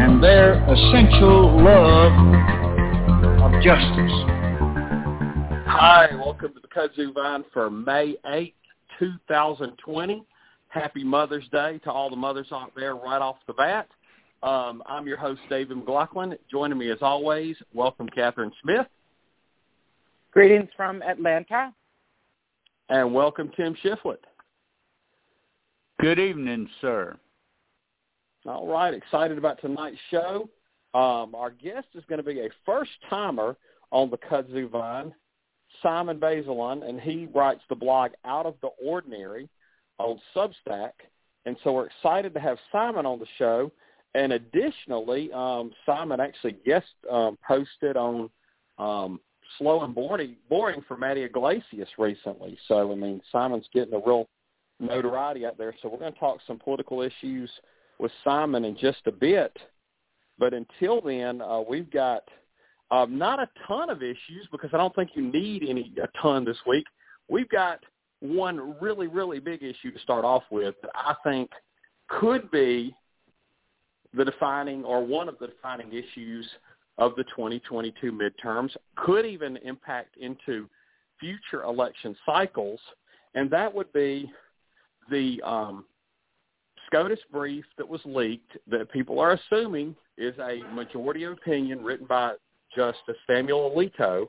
and their essential love of justice. Hi, welcome to the Kudzu Vine for May 8th, 2020. Happy Mother's Day to all the mothers out there right off the bat. Um, I'm your host, David McLaughlin. Joining me as always, welcome Catherine Smith. Greetings from Atlanta. And welcome Tim Shiflett. Good evening, sir. All right, excited about tonight's show. Um, our guest is going to be a first-timer on the Kudzu Vine, Simon Bazelon, and he writes the blog Out of the Ordinary on Substack. And so we're excited to have Simon on the show. And additionally, um, Simon actually guest um, posted on um, Slow and Boring, Boring for Matty Yglesias recently. So, I mean, Simon's getting a real notoriety out there. So we're going to talk some political issues – with Simon in just a bit. But until then, uh, we've got uh, not a ton of issues because I don't think you need any a ton this week. We've got one really, really big issue to start off with that I think could be the defining or one of the defining issues of the 2022 midterms, could even impact into future election cycles, and that would be the um, SCOTUS brief that was leaked that people are assuming is a majority opinion written by Justice Samuel Alito.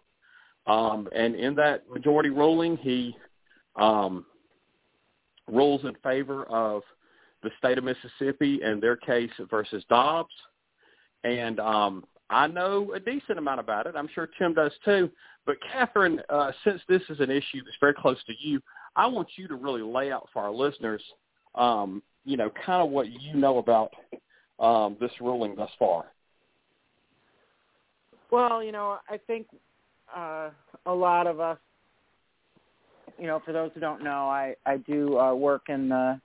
Um, and in that majority ruling, he um, rules in favor of the state of Mississippi and their case versus Dobbs. And um, I know a decent amount about it. I'm sure Tim does too. But Catherine, uh, since this is an issue that's very close to you, I want you to really lay out for our listeners um, you know, kind of what you know about um, this ruling thus far. Well, you know, I think uh, a lot of us, you know, for those who don't know, I I do uh, work in the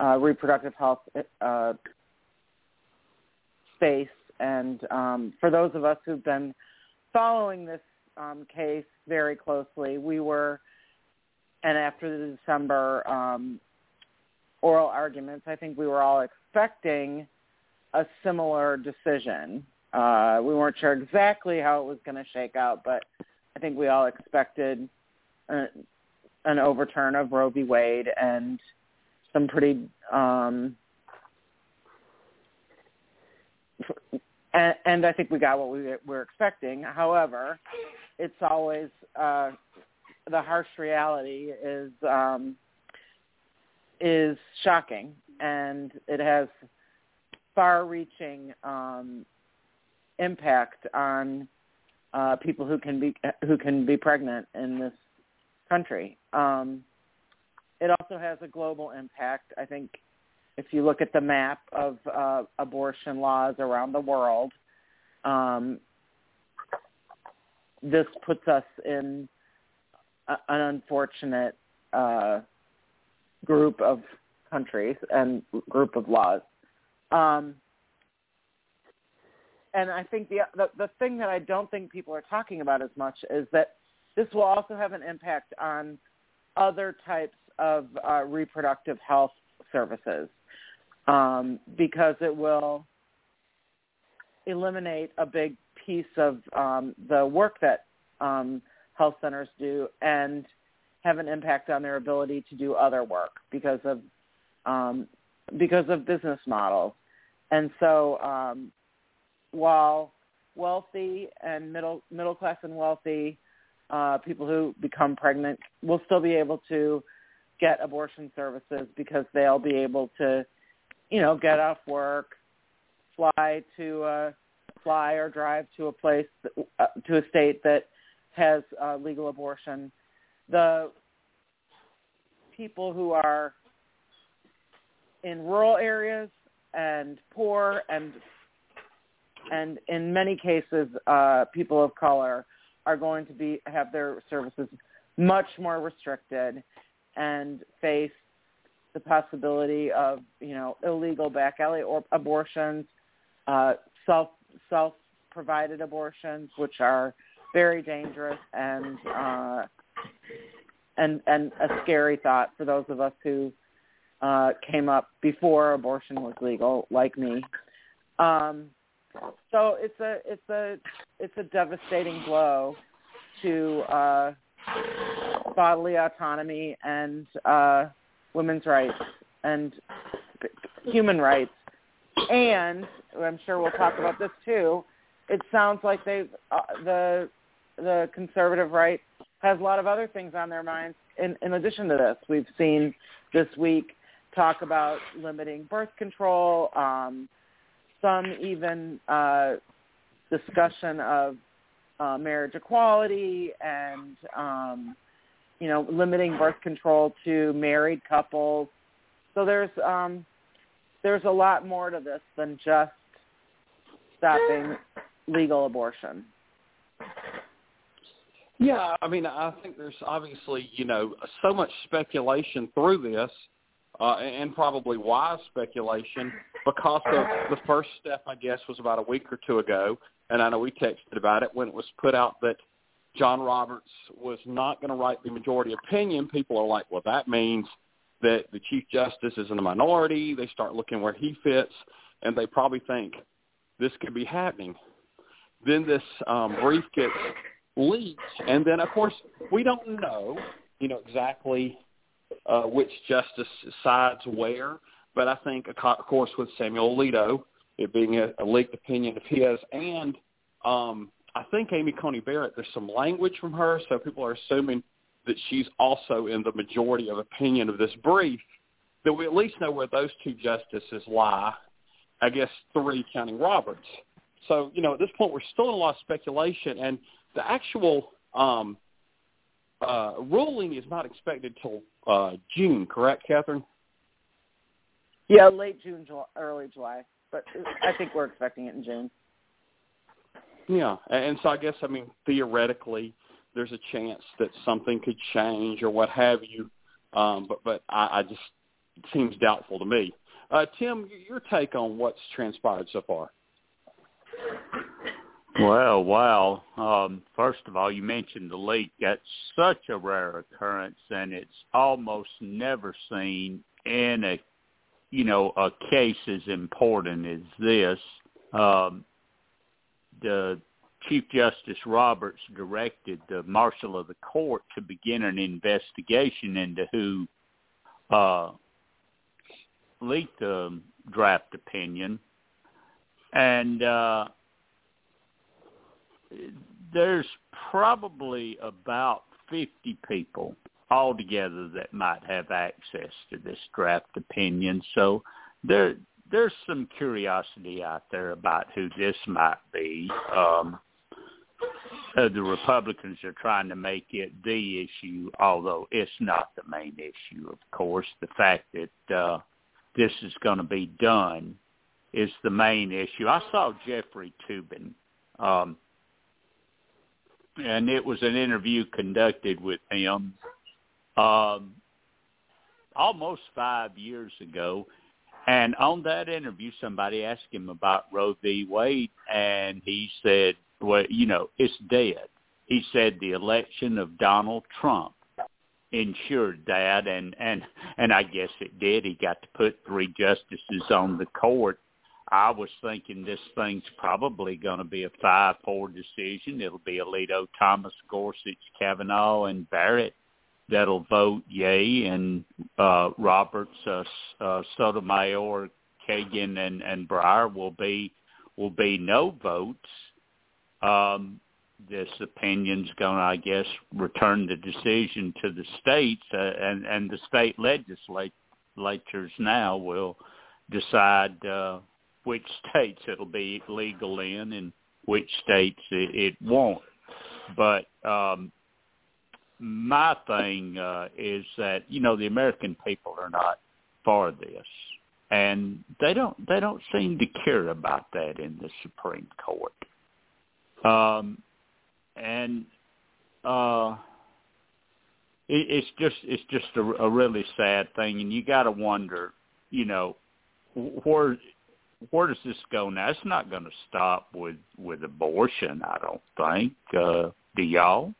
uh, reproductive health uh, space, and um, for those of us who've been following this um, case very closely, we were, and after the December um, oral arguments, I think we were all expecting a similar decision. Uh, we weren't sure exactly how it was going to shake out, but I think we all expected a, an overturn of Roe v. Wade and some pretty um, and, and I think we got what we were expecting. However, it's always uh, the harsh reality is um, is shocking, and it has far-reaching um, impact on uh, people who can be who can be pregnant in this country. Um, it also has a global impact. I think if you look at the map of uh, abortion laws around the world, um, this puts us in a, an unfortunate uh, group of countries and group of laws. Um, and I think the, the the thing that I don't think people are talking about as much is that this will also have an impact on other types of uh, reproductive health services um, because it will eliminate a big piece of um, the work that um, health centers do and have an impact on their ability to do other work because of um, because of business models. And so um, while wealthy and middle middle class and wealthy uh, people who become pregnant will still be able to get abortion services because they'll be able to, you know, get off work, fly to uh, fly or drive to a place uh, to a state that has uh, legal abortion the people who are in rural areas and poor and and in many cases, uh, people of color are going to be have their services much more restricted and face the possibility of you know illegal back alley or abortions, uh, self self provided abortions, which are very dangerous and uh, and and a scary thought for those of us who uh, came up before abortion was legal, like me. Um, so it's a it's a it's a devastating blow to uh, bodily autonomy and uh, women's rights and human rights. And I'm sure we'll talk about this too. It sounds like they uh, the the conservative right has a lot of other things on their minds in, in addition to this. We've seen this week talk about limiting birth control, um, some even uh, discussion of uh, marriage equality and um, you know limiting birth control to married couples. So there's um, there's a lot more to this than just stopping legal abortion. Yeah, I mean, I think there's obviously, you know, so much speculation through this, uh, and probably wise speculation because of the first step, I guess, was about a week or two ago, and I know we texted about it when it was put out that John Roberts was not going to write the majority opinion. People are like, well, that means that the Chief Justice is in a minority. They start looking where he fits, and they probably think this could be happening. Then this um, brief gets leaked, and then of course we don't know, you know, exactly uh, which justice sides where. But I think, of course, with Samuel Alito, it being a, a leaked opinion of his, and um, I think Amy Coney Barrett, there's some language from her, so people are assuming that she's also in the majority of opinion of this brief, that we at least know where those two justices lie. I guess three counting Roberts. So, you know, at this point we're still in a lot of speculation and the actual um, uh, ruling is not expected till uh, June, correct, Catherine? Yeah, late June, July, early July, but I think we're expecting it in June. Yeah, and so I guess I mean theoretically, there's a chance that something could change or what have you, um, but but I, I just it seems doubtful to me. Uh, Tim, your take on what's transpired so far? Well, wow. Um, first of all, you mentioned the leak. That's such a rare occurrence, and it's almost never seen in a, you know, a case as important as this. Um, the Chief Justice Roberts directed the marshal of the court to begin an investigation into who uh, leaked the draft opinion, and uh, there's probably about 50 people altogether that might have access to this draft opinion. So there there's some curiosity out there about who this might be. Um, uh, the Republicans are trying to make it the issue, although it's not the main issue. Of course, the fact that uh, this is going to be done is the main issue. I saw Jeffrey Toobin um, and it was an interview conducted with him um, almost five years ago. And on that interview, somebody asked him about Roe v. Wade, and he said, "Well, you know, it's dead." He said the election of Donald Trump ensured that, and and and I guess it did. He got to put three justices on the court I was thinking this thing's probably going to be a 5-4 decision. It'll be Alito, Thomas, Gorsuch, Kavanaugh, and Barrett that'll vote yay, and uh, Roberts, uh, uh, Sotomayor, Kagan, and, and Breyer will be will be no votes. Um, this opinion's going to, I guess, return the decision to the states, uh, and and the state legislatures now will decide uh, which states it'll be legal in and which states it, it won't. But um, my thing uh, is that you know the American people are not for this. and they don't they don't seem to care about that in the Supreme Court. Um, and uh, it, it's just it's just a, a really sad thing, and you got to wonder, you know, where where does this go now? It's not going to stop with with abortion, I don't think. Uh, do y'all?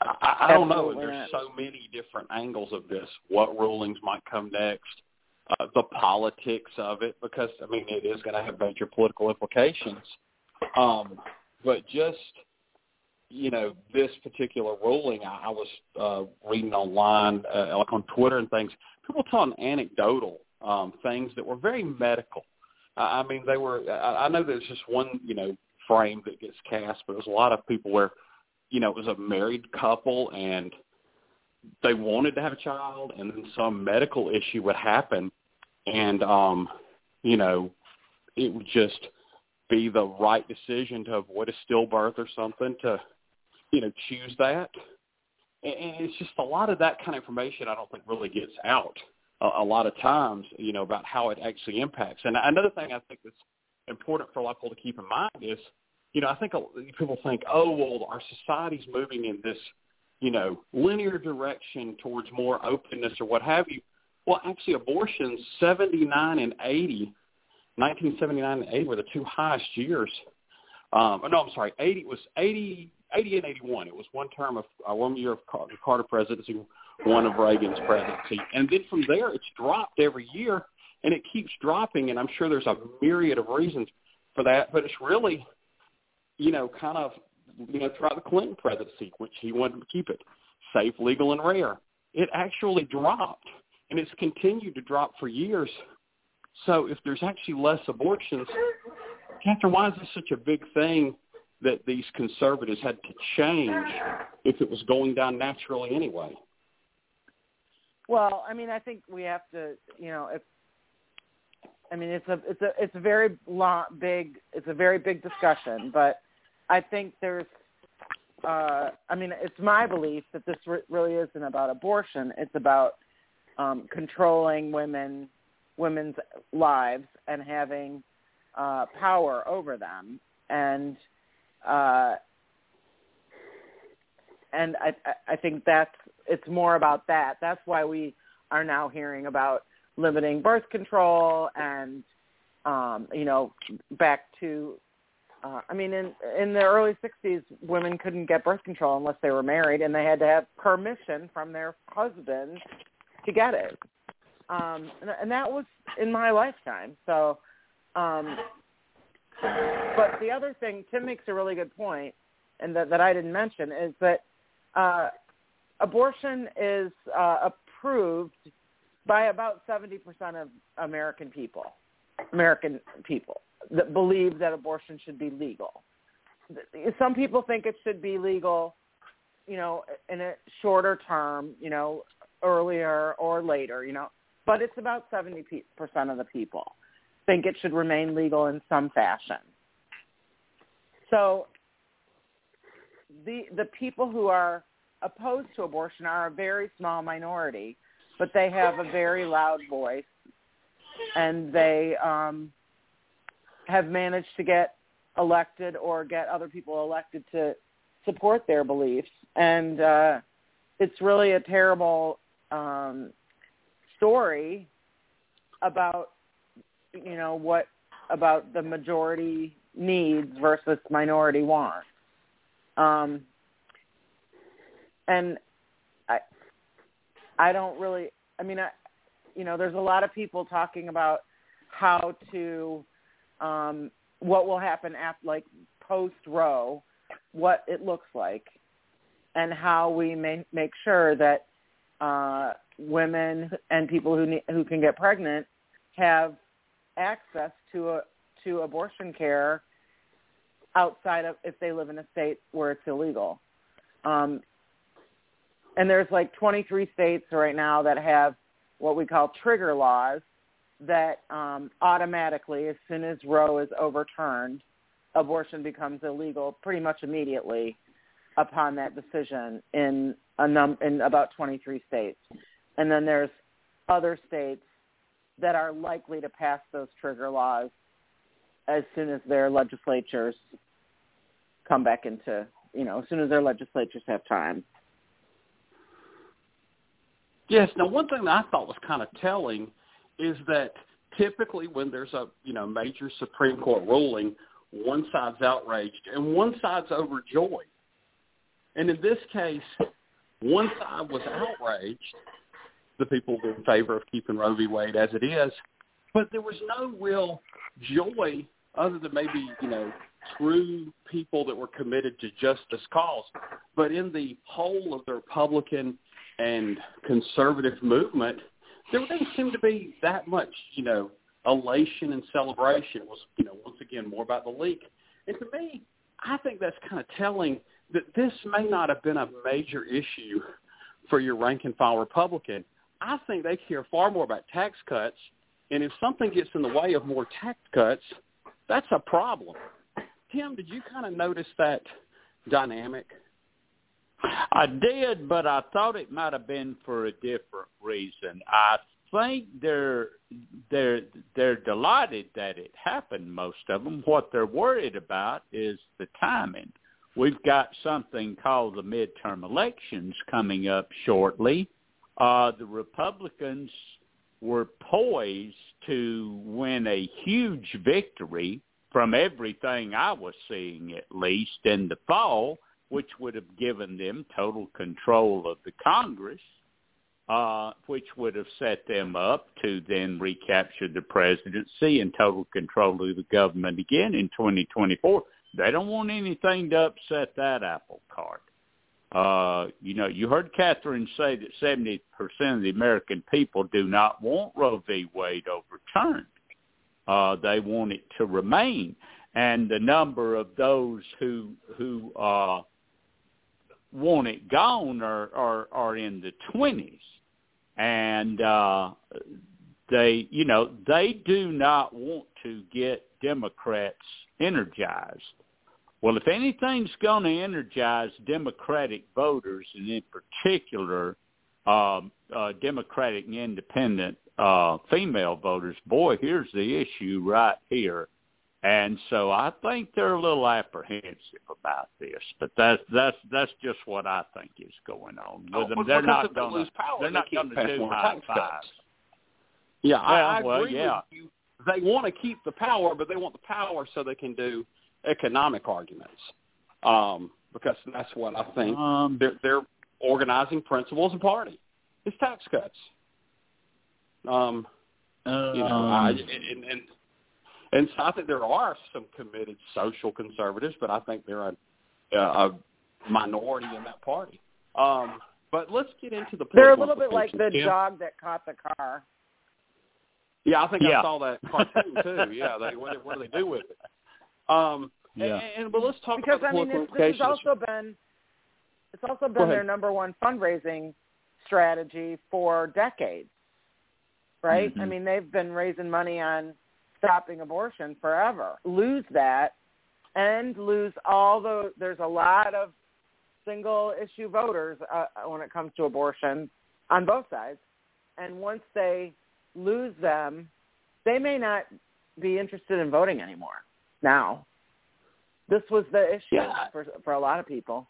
I, I don't know. There's so many different angles of this. What rulings might come next? Uh, the politics of it, because I mean, it is going to have major political implications. Um, but just you know, this particular ruling, I, I was uh, reading online, uh, like on Twitter and things. People telling anecdotal um, things that were very medical. I, mean, they were. I, I know there's just one, you know, frame that gets cast, but there's a lot of people where you know, it was a married couple and they wanted to have a child and then some medical issue would happen and um you know it would just be the right decision to avoid a stillbirth or something to you know choose that and it's just a lot of that kind of information i don't think really gets out a, a lot of times you know about how it actually impacts and another thing i think that's important for a lot of people to keep in mind is you know, I think people think, oh, well, our society's moving in this, you know, linear direction towards more openness or what have you. Well, actually, abortions 79 and 80, 1979 and 80 were the two highest years. Um, no, I'm sorry, 80 was 80, 80 and 81. It was one term of uh, one year of Carter presidency, one of Reagan's presidency, and then from there it's dropped every year, and it keeps dropping. And I'm sure there's a myriad of reasons for that, but it's really you know, kind of, you know, throughout the Clinton presidency, which he wanted to keep it safe, legal, and rare. It actually dropped, and it's continued to drop for years. So if there's actually less abortions, Catherine, why is this such a big thing that these conservatives had to change if it was going down naturally anyway? Well, I mean, I think we have to, you know, if I mean, it's a it's a it's a very long, big it's a very big discussion, but I think there's, uh, I mean, it's my belief that this re- really isn't about abortion. It's about um, controlling women, women's lives and having uh, power over them. And uh, and I, I think that's it's more about that. That's why we are now hearing about limiting birth control and um, you know back to uh, I mean, in in the early '60s, women couldn't get birth control unless they were married, and they had to have permission from their husband to get it. Um, and, and that was in my lifetime. So, um, but the other thing, Tim makes a really good point, and that, that I didn't mention is that uh, abortion is uh, approved by about 70% of American people. American people that believe that abortion should be legal. Some people think it should be legal, you know, in a shorter term, you know, earlier or later, you know, but it's about 70% of the people think it should remain legal in some fashion. So the the people who are opposed to abortion are a very small minority, but they have a very loud voice and they um have managed to get elected or get other people elected to support their beliefs. And uh it's really a terrible um story about you know what about the majority needs versus minority wants. Um and i i don't really i mean i you know there's a lot of people talking about how to um, what will happen after, like post Roe, what it looks like, and how we may make sure that uh, women and people who need, who can get pregnant have access to a to abortion care outside of if they live in a state where it's illegal. Um, and there's like 23 states right now that have what we call trigger laws that um, automatically, as soon as Roe is overturned, abortion becomes illegal pretty much immediately upon that decision in a num in about 23 states. And then there's other states that are likely to pass those trigger laws as soon as their legislatures come back into, you know, as soon as their legislatures have time. Yes. Now, one thing that I thought was kind of telling is that typically when there's a you know major Supreme Court ruling, one side's outraged and one side's overjoyed. And in this case, one side was outraged, the people in favor of keeping Roe v. Wade as it is, but there was no real joy other than maybe you know true people that were committed to just this cause. But in the whole of the Republican and conservative movement, there didn't seem to be that much, you know, elation and celebration. It was, you know, once again more about the leak. And to me, I think that's kind of telling that this may not have been a major issue for your rank and file Republican. I think they care far more about tax cuts, and if something gets in the way of more tax cuts, that's a problem. Tim, did you kind of notice that dynamic? I did, but I thought it might have been for a different reason. I think they're they're they're delighted that it happened. Most of them. What they're worried about is the timing. We've got something called the midterm elections coming up shortly. Uh, the Republicans were poised to win a huge victory from everything I was seeing, at least in the fall which would have given them total control of the Congress, uh, which would have set them up to then recapture the presidency and total control of the government again in 2024. They don't want anything to upset that apple cart. Uh, you know, you heard Catherine say that 70% of the American people do not want Roe v. Wade overturned. Uh, they want it to remain. And the number of those who who uh, want it gone are are, are in the twenties, and uh, they you know they do not want to get Democrats energized. Well, if anything's going to energize Democratic voters, and in particular um, uh, Democratic and Independent uh, female voters, boy, here's the issue right here and so I think they're a little apprehensive about this, but that's that's that's just what I think is going on with oh, them. They're not going to they're not going to do high fives. Yeah, well, I, I well, agree yeah. with you. They want to keep the power, but they want the power so they can do economic arguments. Um, because that's what I think Um, their their organizing principles of party is tax cuts. Um, you know, I, um, and, and and so I think there are some committed social conservatives, but I think they're a, a minority in that party. Um, but let's get into the. They're a little bit like the. Kim? dog that caught the car. Yeah, I think Yeah. I saw that cartoon too. Yeah, they what, do- what do they do with it? Um, Yeah. and, and but let's talk Because about I mean, political it's, this has also been it's also been their number one fundraising strategy for decades, right? I Mhm. mean, they've been raising money on stopping abortion forever. Lose that, and lose all the. There's a lot of single issue voters uh, when it comes to abortion on both sides, and once they lose them, they may not be interested in voting anymore. Now, this was the issue Yeah. for for a lot of people.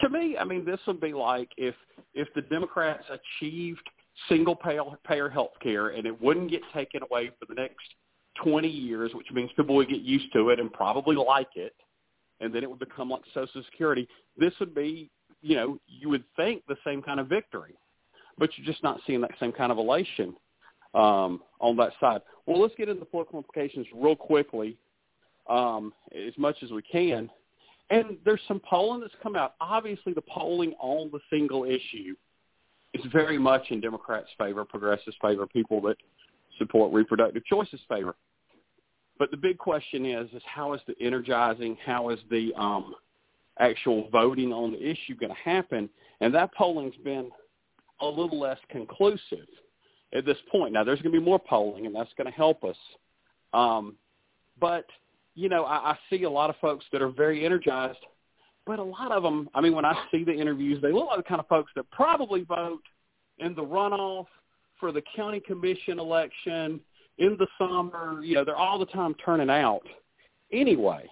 to me, I mean, this would be like if if the Democrats achieved single payer, health care and it wouldn't get taken away for the next 20 years, which means people would get used to it and probably like it, and then it would become like Social Security. This would be, you know, you would think the same kind of victory, but you're just not seeing that same kind of elation um, on that side. Well, let's get into the political implications real quickly, um, as much as we can. And there's some polling that's come out. Obviously, the polling on the single issue is very much in Democrats' favor, progressives' favor, people that support reproductive choices' favor. But the big question is, is how is the energizing, how is the um, actual voting on the issue going to happen? And that polling's been a little less conclusive at this point. Now, there's going to be more polling, and that's going to help us. Um, but you know, I, I see a lot of folks that are very energized, but a lot of them, I mean, when I see the interviews, they look like the kind of folks that probably vote in the runoff for the county commission election in the summer. You know, they're all the time turning out anyway.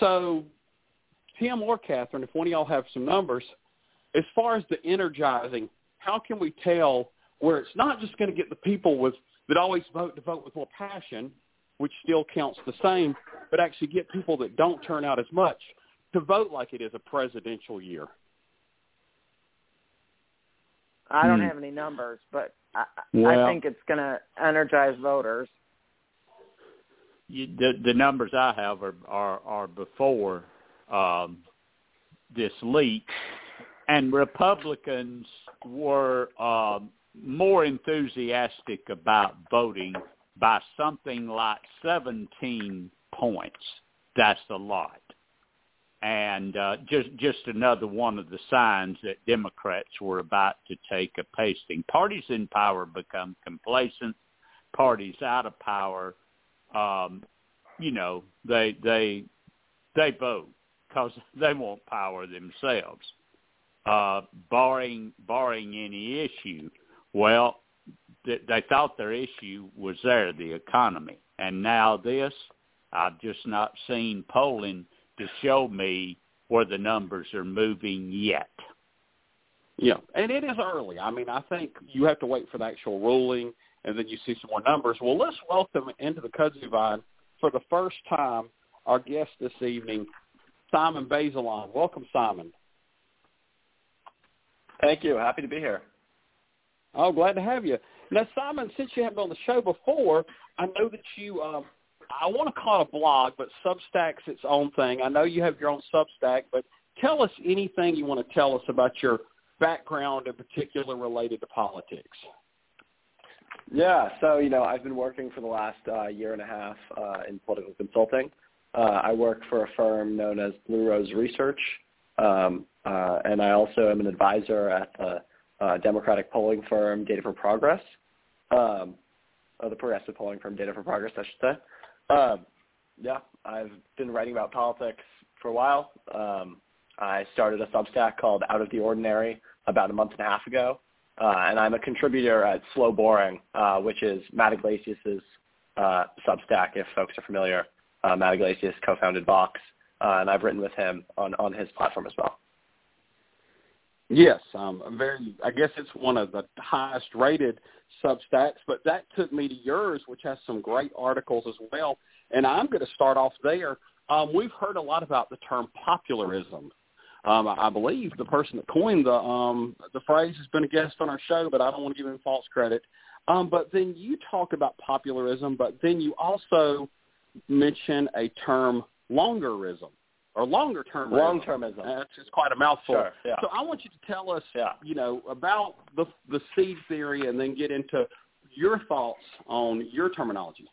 So, Tim or Catherine, if one of y'all have some numbers, as far as the energizing, how can we tell where it's not just going to get the people with that always vote to vote with more passion, which still counts the same, but actually get people that don't turn out as much to vote like it is a presidential year? I don't Hmm. have any numbers, but I, Well- I think it's going to energize voters. you, the the numbers I have are are, are before um, this leak, and Republicans were um, more enthusiastic about voting by something like 17 points. That's a lot, and uh, just just another one of the signs that Democrats were about to take a pasting. Parties in power become complacent. Parties out of power um, you know, they they they vote because they want power themselves. Uh, barring barring any issue, well, th- they thought their issue was there, the economy, and now this. I've just not seen polling to show me where the numbers are moving yet. Yeah, and it is early. I mean, I think you have to wait for the actual ruling, and then you see some more numbers. Well, let's welcome into the Kudzu Vine for the first time our guest this evening, Simon Bazelon. Welcome, Simon. Thank you. Happy to be here. Oh, glad to have you. Now, Simon, since you haven't been on the show before, I know that you, um, I want to call it a blog, but Substack's its own thing. I know you have your own Substack, but tell us anything you want to tell us about your background in particular related to politics. Yeah, so you know, I've been working for the last uh, year and a half uh, in political consulting. Uh, I work for a firm known as Blue Rose Research, um, uh, and I also am an advisor at the uh, Democratic polling firm Data for Progress, um, or the progressive polling firm Data for Progress, I should say. Um, yeah, I've been writing about politics for a while. Um, I started a Substack called Out of the Ordinary about a month and a half ago. Uh, and I'm a contributor at Slow Boring, uh, which is Matt Yglesias' uh, Substack, if folks are familiar. Uh, Matt Yglesias co-founded Vox, uh, and I've written with him on, on his platform as well. Yes, um, very. I guess it's one of the highest rated Substacks, but that took me to yours, which has some great articles as well. And I'm going to start off there. Um, we've heard a lot about the term popularism. Um, I believe the person that coined the um, the phrase has been a guest on our show, but I don't want to give him false credit. Um, but then you talk about popularism, but then you also mention a term longerism or longer term. Long-termism. That's it's quite a mouthful. Sure, yeah. So I want you to tell us, Yeah. you know, about the the seed theory, and then get into your thoughts on your terminology.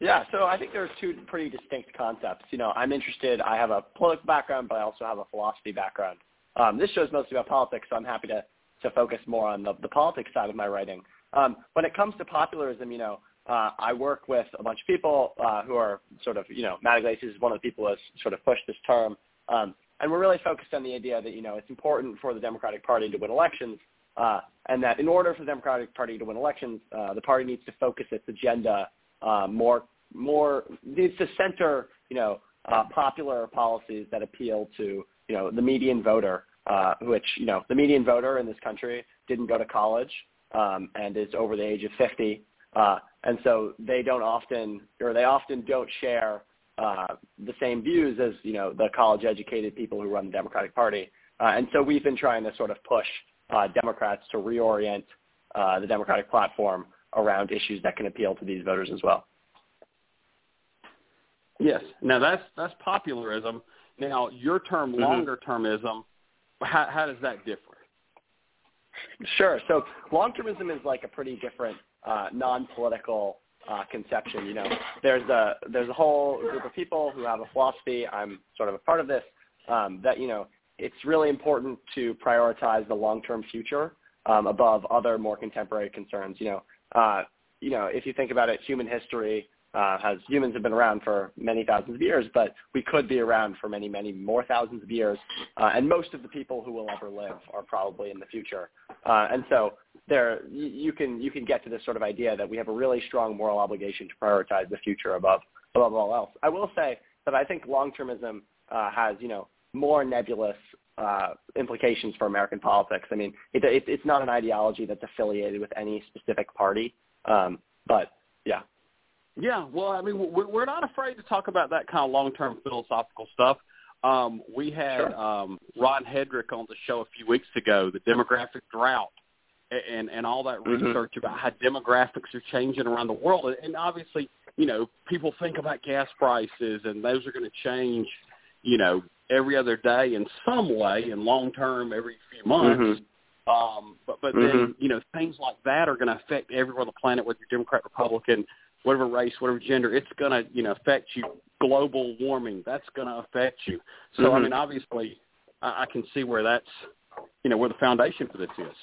Yeah, so I think there are two pretty distinct concepts. You know, I'm interested. I have a political background, but I also have a philosophy background. Um, this show is mostly about politics, so I'm happy to to focus more on the, the politics side of my writing. Um, when it comes to popularism, you know, uh, I work with a bunch of people uh, who are sort of, you know, Matt Yglesias is one of the people who has sort of pushed this term. Um, and we're really focused on the idea that, you know, it's important for the Democratic Party to win elections, uh, and that in order for the Democratic Party to win elections, uh, the party needs to focus its agenda uh, more, more needs to center, you know, uh, popular policies that appeal to, you know, the median voter, uh, which, you know, the median voter in this country didn't go to college um, and is over the age of 50. Uh, and so they don't often, or they often don't share uh, the same views as, you know, the college-educated people who run the Democratic Party. Uh, and so we've been trying to sort of push uh, Democrats to reorient uh, the Democratic platform around issues that can appeal to these voters as well. Yes. Now that's that's popularism. Now your term Mhm. longer termism. How, how does that differ? Sure. So long-termism is like a pretty different uh, non-political uh, conception. You know, there's a there's a whole group of people who have a philosophy. I'm sort of a part of this. Um, that you know, it's really important to prioritize the long-term future um, above other more contemporary concerns. You know, uh, you know, if you think about it, human history uh, has humans have been around for many thousands of years, but we could be around for many, many more thousands of years. Uh, and most of the people who will ever live are probably in the future. Uh, and so there you, you can you can get to this sort of idea that we have a really strong moral obligation to prioritize the future above above all else. I will say that I think long-termism uh, has you know more nebulous uh, implications for American politics. I mean, it, it, it's not an ideology that's affiliated with any specific party, um, but yeah. Yeah, well, I mean, we're, we're not afraid to talk about that kind of long-term philosophical stuff. Um, we had sure. um, Ron Hedrick on the show a few weeks ago, the demographic drought, and and all that Mm-hmm. research about how demographics are changing around the world. And obviously, you know, people think about gas prices, and those are going to change, you know, every other day in some way, and long term every few months. Mhm. Um, but but then Mhm. you know things like that are going to affect everywhere on the planet, whether you're Democrat, Republican, whatever race, whatever gender. It's going to you know affect you. Global warming that's going to affect you. So I Mhm. mean, obviously, I, I can see where that's you know where the foundation for this is.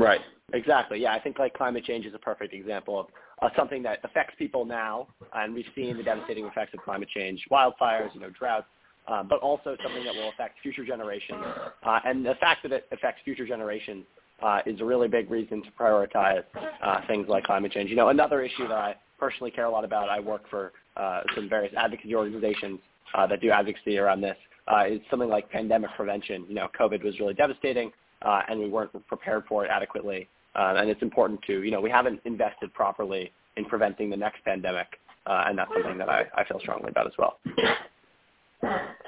Right. Exactly. Yeah, I think like climate change is a perfect example of uh, something that affects people now, and we've seen the devastating effects of climate change, wildfires, you know, droughts, uh, but also something that will affect future generations. Uh, and the fact that it affects future generations uh, is a really big reason to prioritize uh, things like climate change. You know, another issue that I personally care a lot about, I work for uh, some various advocacy organizations uh, that do advocacy around this, uh, is something like pandemic prevention. You know, COVID was really devastating, uh, and we weren't prepared for it adequately. Uh, and it's important to, you know, we haven't invested properly in preventing the next pandemic, uh, and that's something that I, I feel strongly about as well.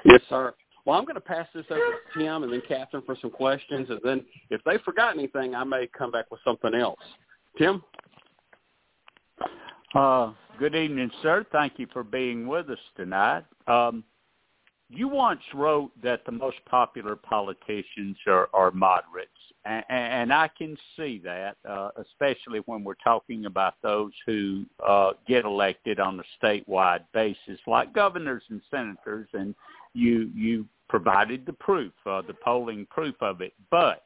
Yes, sir. Well, I'm going to pass this over to Tim and then Catherine for some questions, and then if they forgot anything, I may come back with something else. Tim? Uh, good evening, sir. Thank you for being with us tonight. Um, you once wrote that the most popular politicians are, are moderates, and, and I can see that, uh, especially when we're talking about those who uh, get elected on a statewide basis, like governors and senators, and you you provided the proof, uh, the polling proof of it, but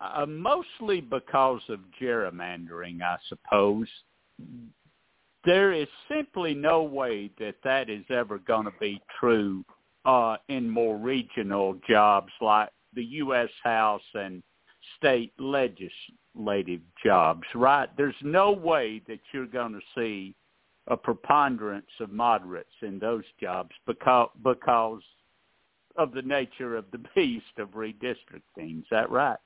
uh, mostly because of gerrymandering, I suppose. There is simply no way that that is ever going to be true uh, in more regional jobs like the U.S. House and state legislative jobs, right? There's no way that you're going to see a preponderance of moderates in those jobs because because of the nature of the beast of redistricting. Is that right?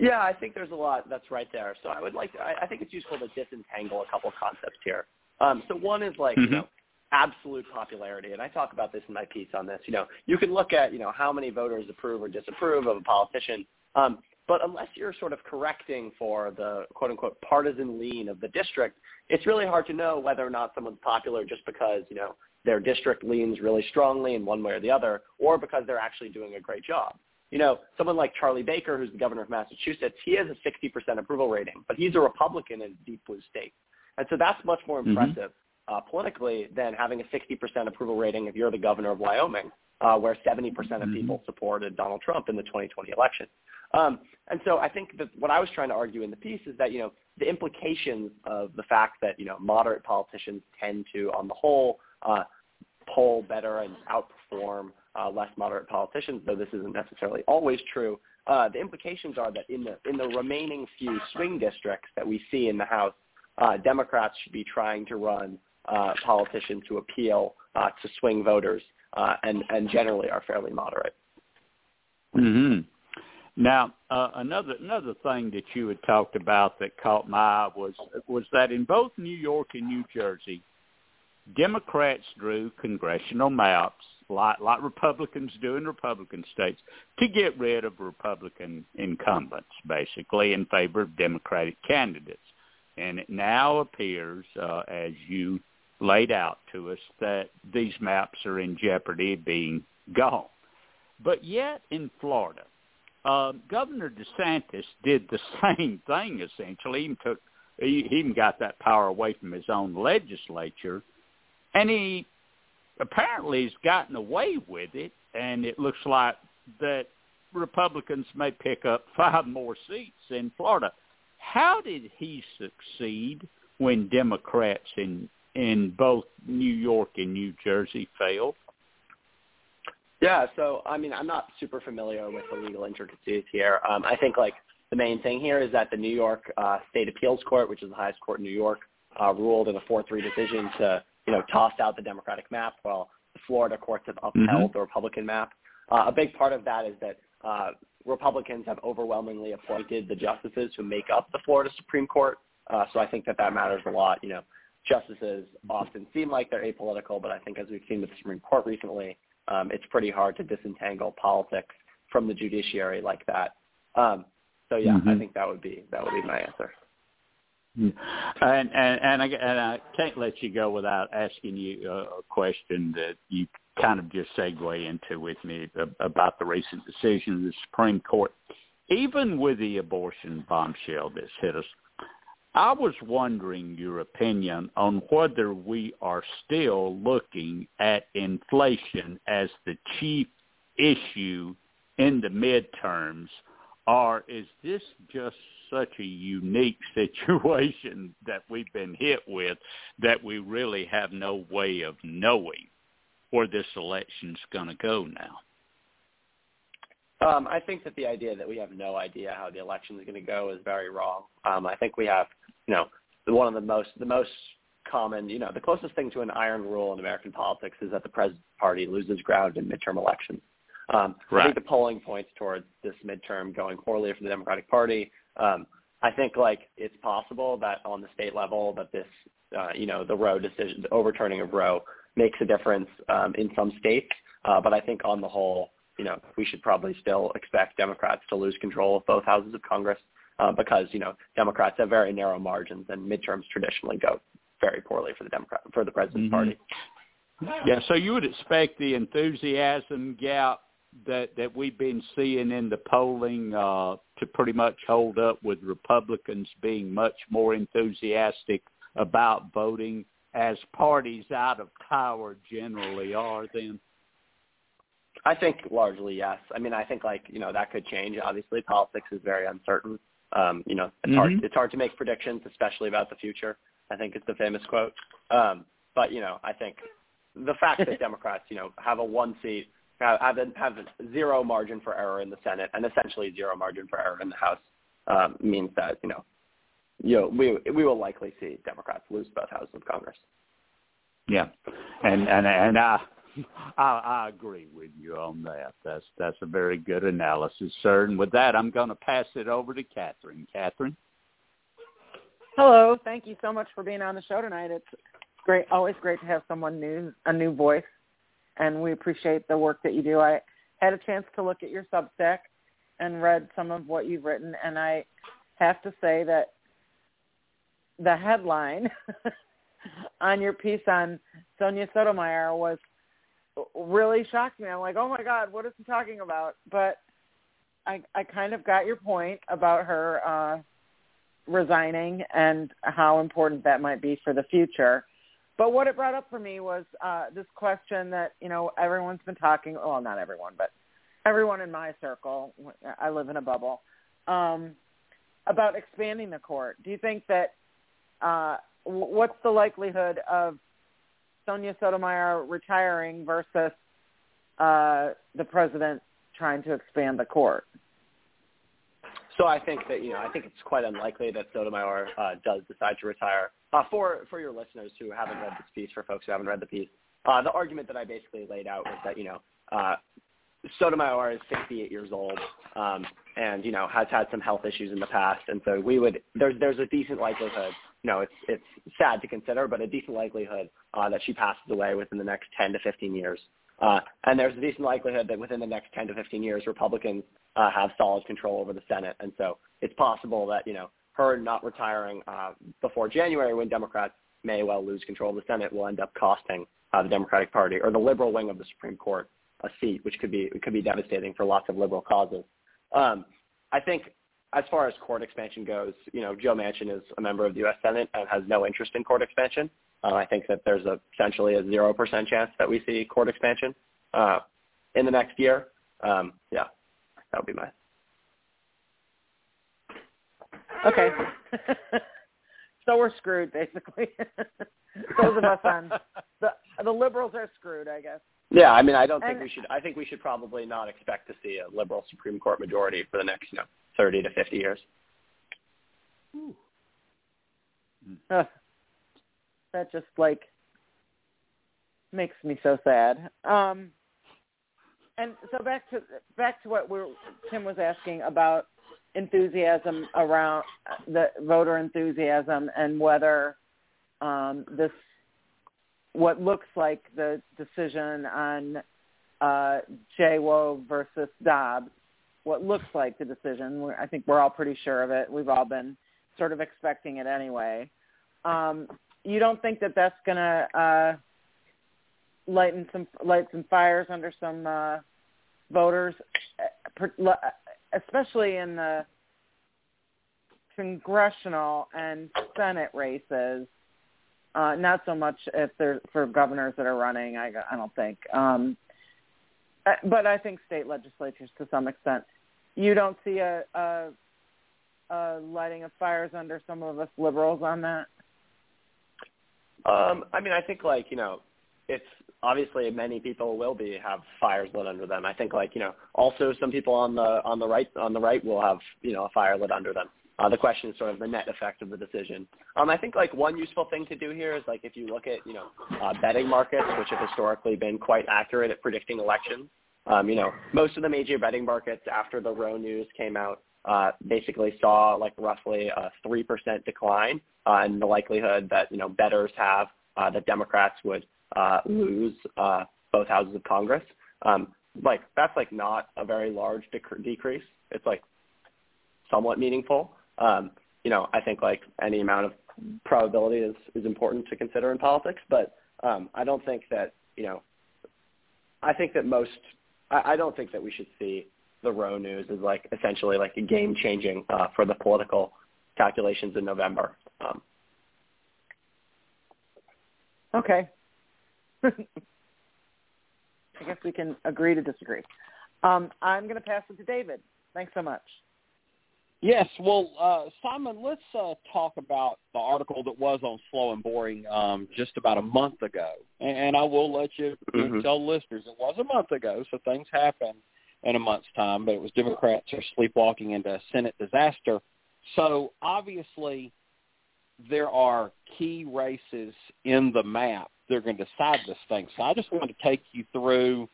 Yeah, I think there's a lot that's right there. So I would like to, I, I think it's useful to disentangle a couple of concepts here. Um, so one is like, Mhm. you know, absolute popularity, and I talk about this in my piece on this. You know, you can look at, you know, how many voters approve or disapprove of a politician, um, but unless you're sort of correcting for the quote unquote partisan lean of the district, it's really hard to know whether or not someone's popular just because, you know, their district leans really strongly in one way or the other, or because they're actually doing a great job. You know, someone like Charlie Baker, who's the governor of Massachusetts, he has a 60% approval rating, but he's a Republican in a deep blue state. And so that's much more Mhm. impressive uh, politically than having a 60% approval rating if you're the governor of Wyoming, uh, where 70% of Mhm. people supported Donald Trump in the 2020 election. Um, and so I think that what I was trying to argue in the piece is that, you know, the implications of the fact that, you know, moderate politicians tend to, on the whole, uh, poll better and outperform uh, less moderate politicians, though this isn't necessarily always true. Uh, the implications are that in the in the remaining few swing districts that we see in the House, uh, Democrats should be trying to run uh, politicians who appeal uh, to swing voters uh, and and generally are fairly moderate. hmm Now, uh, another another thing that you had talked about that caught my eye was was that in both New York and New Jersey, Democrats drew congressional maps like like Republicans do in Republican states to get rid of Republican incumbents, basically in favor of Democratic candidates. And it now appears, uh, as you laid out to us, that these maps are in jeopardy of being gone. But yet in Florida, um, Governor DeSantis did the same thing essentially. He even took he even got that power away from his own legislature, and he apparently has gotten away with it. And it looks like that Republicans may pick up five more seats in Florida. How did he succeed when Democrats in in both New York and New Jersey failed? Yeah, so I mean, I'm not super familiar with the legal intricacies here. Um, I think like the main thing here is that the New York uh, State Appeals Court, which is the highest court in New York, uh, ruled in a 4-3 decision to you know toss out the Democratic map, while the Florida courts have upheld Mhm. the Republican map. Uh, a big part of that is that uh, Republicans have overwhelmingly appointed the justices who make up the Florida Supreme Court. Uh, so I think that that matters a lot. You know, justices often seem like they're apolitical, but I think as we've seen with the Supreme Court recently, um, it's pretty hard to disentangle politics from the judiciary like that. Um, so yeah, I Mhm. think that would be that would be my answer. And and and I, and I can't let you go without asking you a, question that you kind of just segue into with me about the recent decision of the Supreme Court. Even with the abortion bombshell that's hit us, I was wondering your opinion on whether we are still looking at inflation as the chief issue in the midterms, or is this just such a unique situation that we've been hit with that we really have no way of knowing where this election's going to go now? Um, I think that the idea that we have no idea how the election is going to go is very wrong. Um, I think we have, you know, one of the most the most common, you know, the closest thing to an iron rule in American politics is that the president's party loses ground in midterm elections. Um, I think the polling points towards this midterm going poorly for the Democratic Party. Um, I think like it's possible that on the state level that this, uh, you know, the Roe decision, the overturning of Roe makes a difference um, in some states. Uh, but I think on the whole, you know, we should probably still expect Democrats to lose control of both houses of Congress uh, because you know Democrats have very narrow margins and midterms traditionally go very poorly for the Democrat for the president's Mhm. party. Yeah, so you would expect the enthusiasm gap that that we've been seeing in the polling uh, to pretty much hold up with Republicans being much more enthusiastic about voting as parties out of power generally are then. I think largely yes. I mean, I think like you know that could change. Obviously, politics is very uncertain. Um, you know, it's hard. Mhm. It's hard to make predictions, especially about the future. I think it's the famous quote. Um, but you know, I think the fact that Democrats, you know, have a one seat, have have, have zero margin for error in the Senate, and essentially zero margin for error in the House, um, means that you know, you know, we we will likely see Democrats lose both houses of Congress. Yeah, and and and I, I I agree with you on that. That's that's a very good analysis, sir. And with that, I'm going to pass it over to Catherine. Catherine. Hello, thank you so much for being on the show tonight. It's great, always great to have someone new, a new voice, and we appreciate the work that you do. I had a chance to look at your Substack and read some of what you've written, and I have to say that the headline on your piece on Sonia Sotomayor was really shocked me. I'm like, oh my God, what is he talking about? But I I kind of got your point about her uh resigning and how important that might be for the future. But what it brought up for me was uh, this question that you know everyone's been talking. Well, not everyone, but everyone in my circle. I live in a bubble. Um, about expanding the court. Do you think that uh, what's the likelihood of Sonia Sotomayor retiring versus uh, the president trying to expand the court? So I think that you know I think it's quite unlikely that Sotomayor uh, does decide to retire. Uh, for for your listeners who haven't read this piece, for folks who haven't read the piece, uh, the argument that I basically laid out was that you know uh, Sotomayor is 68 years old um, and you know has had some health issues in the past, and so we would there's there's a decent likelihood. You know, it's it's sad to consider, but a decent likelihood uh, that she passes away within the next 10 to 15 years. Uh, and there's a decent likelihood that within the next 10 to 15 years, Republicans uh, have solid control over the Senate. And so it's possible that, you know, her not retiring uh, before January when Democrats may well lose control of the Senate will end up costing uh, the Democratic Party or the liberal wing of the Supreme Court a seat, which could be could be devastating for lots of liberal causes. Um, I think as far as court expansion goes, you know, Joe Manchin is a member of the U.S. Senate and has no interest in court expansion. Uh, I think that there's a, essentially a zero percent chance that we see court expansion uh, in the next year. Um, yeah, that would be my. Okay. so we're screwed, basically. Those of us on the the liberals are screwed, I guess. Yeah, I mean, I don't think And- we should. I think we should probably not expect to see a liberal Supreme Court majority for the next, you know, thirty to fifty years. Ugh. that just like makes me so sad. Um, and so back to back to what we're Tim was asking about enthusiasm around the voter enthusiasm and whether um, this what looks like the decision on uh, JWO versus Dobbs, what looks like the decision. I think we're all pretty sure of it. We've all been sort of expecting it anyway. Um, you don't think that that's going to uh, lighten some light some fires under some uh, voters, especially in the congressional and Senate races. Uh, not so much if they're for governors that are running. I, I don't think. Um, uh, but I think state legislatures to some extent. You don't see a, a, a lighting of fires under some of us liberals on that. Um, I mean, I think like you know, it's obviously many people will be have fires lit under them. I think like you know, also some people on the on the right on the right will have you know a fire lit under them. Uh, the question is sort of the net effect of the decision. Um, I think like one useful thing to do here is like if you look at you know uh, betting markets, which have historically been quite accurate at predicting elections. Um, you know, most of the major betting markets after the Roe news came out uh, basically saw like roughly a three percent decline uh, in the likelihood that you know bettors have uh, that Democrats would uh, lose uh, both houses of Congress. Um, like that's like not a very large dec- decrease. It's like somewhat meaningful. Um, you know, I think like any amount of probability is is important to consider in politics, but um, I don't think that you know. I think that most. I, I don't think that we should see the Roe news as like essentially like a game changing uh, for the political calculations in November. Um, Okay. I guess we can agree to disagree. Um, I'm going to pass it to David. Thanks so much. Yes, well, uh, Simon, let's uh, talk about the article that was on Slow and Boring um, just about a month ago. And, and I will let you, you Mhm. tell listeners it was a month ago, so things happen in a month's time. But it was Democrats are sleepwalking into a Senate disaster. So obviously, there are key races in the map that are going to decide this thing. So I just wanted to take you through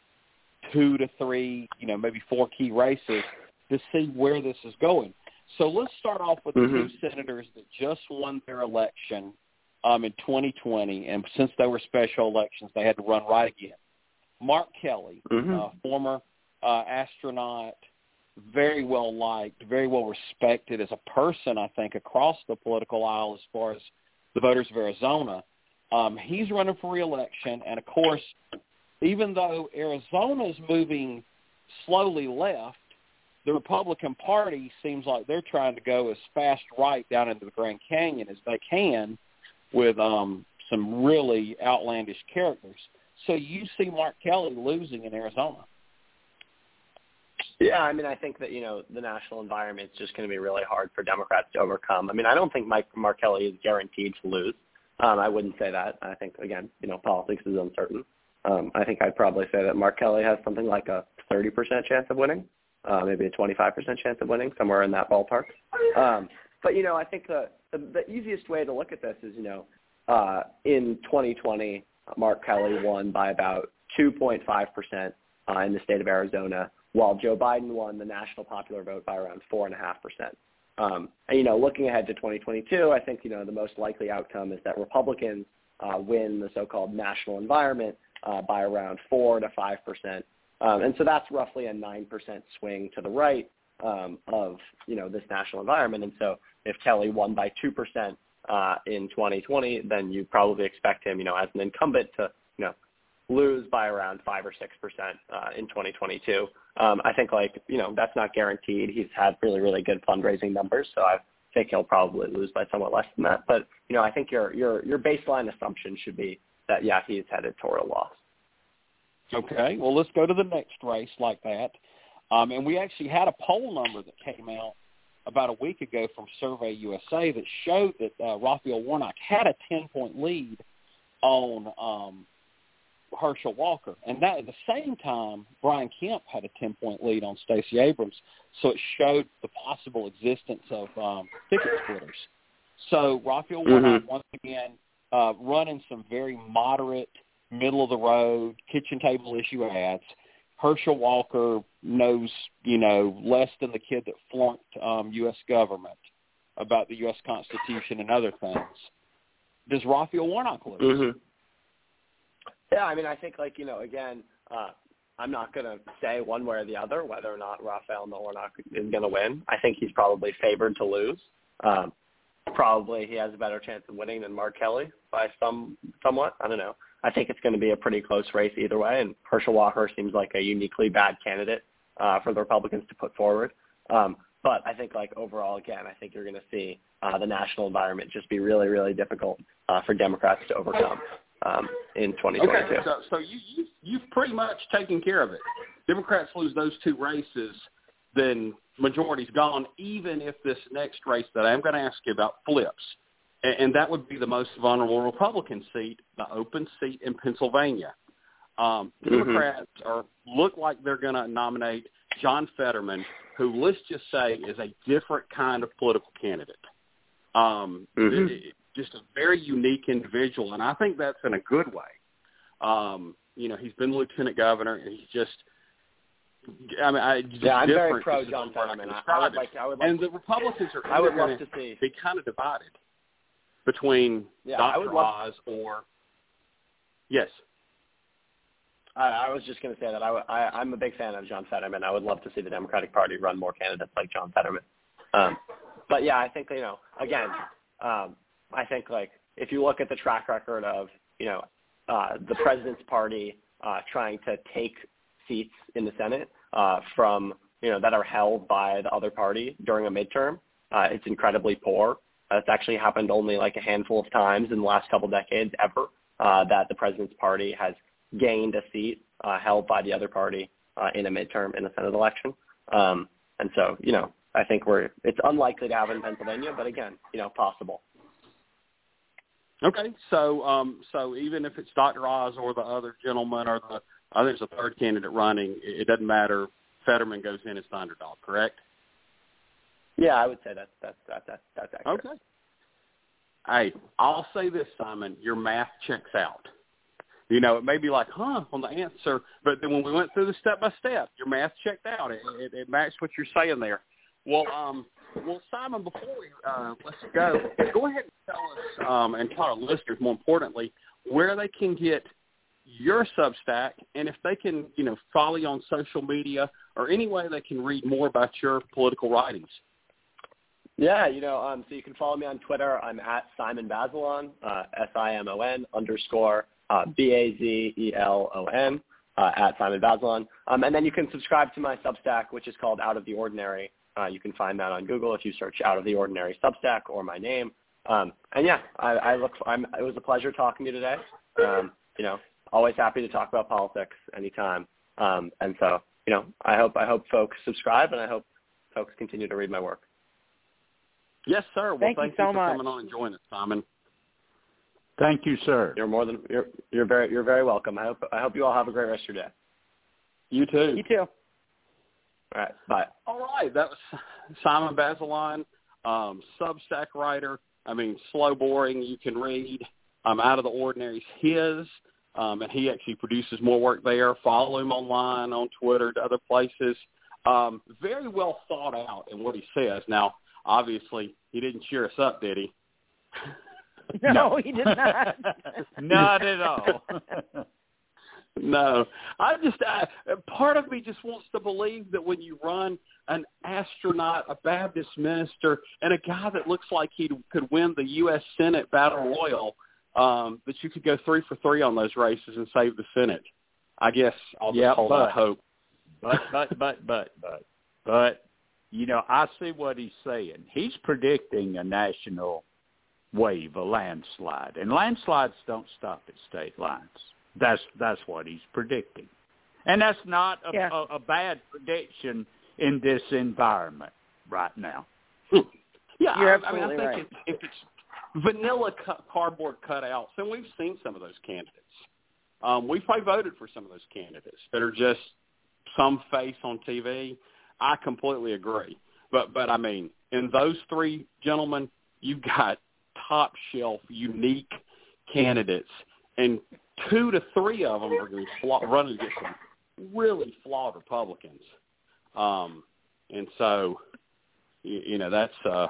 two to three, you know, maybe four key races to see where this is going. So let's start off with the Mhm. two senators that just won their election um, in 2020, and since they were special elections, they had to run right again. Mark Kelly, Mhm. uh, former uh, astronaut, very well liked, very well respected as a person, I think, across the political aisle as far as the voters of Arizona. Um, he's running for reelection, and of course, even though Arizona is moving slowly left, the Republican Party seems like they're trying to go as fast right down into the Grand Canyon as they can with um, some really outlandish characters. So you see Mark Kelly losing in Arizona. Yeah, I mean, I think that you know the national environment is just going to be really hard for Democrats to overcome. I mean, I don't think Mike Mark Kelly is guaranteed to lose. Um, I wouldn't say that. I think again, you know, politics is uncertain. Um, I think I'd probably say that Mark Kelly has something like a 30% chance of winning, uh, maybe a 25% chance of winning, somewhere in that ballpark. Um, but you know, I think the, the the easiest way to look at this is, you know, uh, in 2020, Mark Kelly won by about 2.5% uh, in the state of Arizona, while Joe Biden won the national popular vote by around 4.5%. Um, and you know, looking ahead to 2022, I think you know the most likely outcome is that Republicans uh, win the so-called national environment uh, by around four to five percent, um, and so that's roughly a nine percent swing to the right um, of you know this national environment. And so if Kelly won by two percent uh, in 2020, then you probably expect him, you know, as an incumbent to you know lose by around five or six percent uh, in 2022. Um, I think like you know that's not guaranteed. He's had really really good fundraising numbers, so I think he'll probably lose by somewhat less than that. But you know I think your your your baseline assumption should be that yeah he's headed toward a loss. Okay, well let's go to the next race like that. Um, and we actually had a poll number that came out about a week ago from Survey USA that showed that uh, Raphael Warnock had a 10-point lead on um, Herschel Walker. And that at the same time, Brian Kemp had a 10-point lead on Stacey Abrams, so it showed the possible existence of um, ticket splitters. So Raphael Warnock, once again, uh, running some very moderate, middle-of-the-road, kitchen table issue ads. Herschel Walker knows, you know, less than the kid that flunked um, U.S. government about the U.S. Constitution and other things. Does Raphael Warnock lose? Mm-hmm. Yeah, I mean, I think like you know, again, uh, I'm not going to say one way or the other whether or not Raphael Warnock is going to win. I think he's probably favored to lose. Um, probably he has a better chance of winning than Mark Kelly by some somewhat. I don't know. I think it's going to be a pretty close race either way, and Herschel Walker seems like a uniquely bad candidate uh, for the Republicans to put forward. Um, but I think like overall, again, I think you're going to see uh, the national environment just be really, really difficult uh, for Democrats to overcome um, in 2022. Okay, so, so you, you you've pretty much taken care of it. Democrats lose those two races, then majority's gone. Even if this next race that I'm going to ask you about flips, and, and that would be the most vulnerable Republican seat, the open seat in Pennsylvania. Um, Democrats mm-hmm. are look like they're going to nominate John Fetterman, who let's just say is a different kind of political candidate. Um, mm-hmm. it, just a very unique individual, and I think that's in a good way. Um, you know, he's been lieutenant governor, and he's just. I mean, I just yeah, I'm very pro John Fetterman. I, I would like, I would like, and the Republicans are. I would love to see. Be kind of divided between yeah, Dr. Oz or. Yes. I, I was just going to say that I, I, I'm a big fan of John Fetterman. I would love to see the Democratic Party run more candidates like John Fetterman. Um, but yeah, I think you know, again, um, I think like if you look at the track record of you know uh, the president's party uh, trying to take seats in the Senate uh, from you know that are held by the other party during a midterm, uh, it's incredibly poor. Uh, it's actually happened only like a handful of times in the last couple decades ever uh, that the president's party has gained a seat uh, held by the other party uh, in a midterm in a Senate election. Um, and so, you know, I think we're it's unlikely to happen in Pennsylvania, but again, you know, possible. Okay, so um, so even if it's Dr. Oz or the other gentleman or the I think it's a third candidate running, it doesn't matter. Fetterman goes in as the underdog, correct? Yeah, I would say that's that's that's that's, that's accurate. Okay. Hey, I'll say this, Simon. Your math checks out. You know, it may be like, huh, on the answer, but then when we went through the step by step, your math checked out. It, it, it matched what you're saying there. Well, um, well, Simon, before we uh, let's go, go ahead and tell us um, and tell our listeners, more importantly, where they can get your Substack, and if they can, you know, follow you on social media or any way they can read more about your political writings. Yeah, you know, um, so you can follow me on Twitter. I'm at Simon Bazelon, uh, S-I-M-O-N underscore uh, B-A-Z-E-L-O-N uh, at Simon Bazelon. Um, and then you can subscribe to my Substack, which is called Out of the Ordinary. Uh, you can find that on Google if you search Out of the Ordinary Substack or my name. Um, and yeah, I, I look. I'm, it was a pleasure talking to you today. Um, you know, always happy to talk about politics anytime. Um, and so, you know, I hope I hope folks subscribe, and I hope folks continue to read my work. Yes, sir. Well, thank, thank you, so for much. coming on and joining us, Simon. Thank you, sir. You're more than you're you're very you're very welcome. I hope I hope you all have a great rest of your day. You too. You too. All right. Bye. All right. That was Simon Bazelon, um, Substack writer. I mean, slow, boring. You can read. Um, Out of the Ordinary's his, um, and he actually produces more work there. Follow him online on Twitter to other places. Um, very well thought out in what he says. Now, obviously, he didn't cheer us up, did he? No, No. he did not. Not at all. No, I just I, part of me just wants to believe that when you run an astronaut, a Baptist minister, and a guy that looks like he could win the U.S. Senate battle royal, um, that you could go three for three on those races and save the Senate. I guess I'll just Yeah, hold but- out hope. but but but but but but you know I see what he's saying. He's predicting a national wave, a landslide, and landslides don't stop at state lines. That's that's what he's predicting, and that's not a, Yeah. a, a bad prediction in this environment right now. Yeah, You're I, I mean, I think right. if, if it's vanilla cu- cardboard cutouts, and we've seen some of those candidates. Um, we probably voted for some of those candidates that are just some face on TV. I completely agree. But but I mean, in those three gentlemen, you've got top shelf, unique candidates, and two to three of them are going to be flaw- running against some really flawed Republicans. Um, and so, you, you know, that's uh,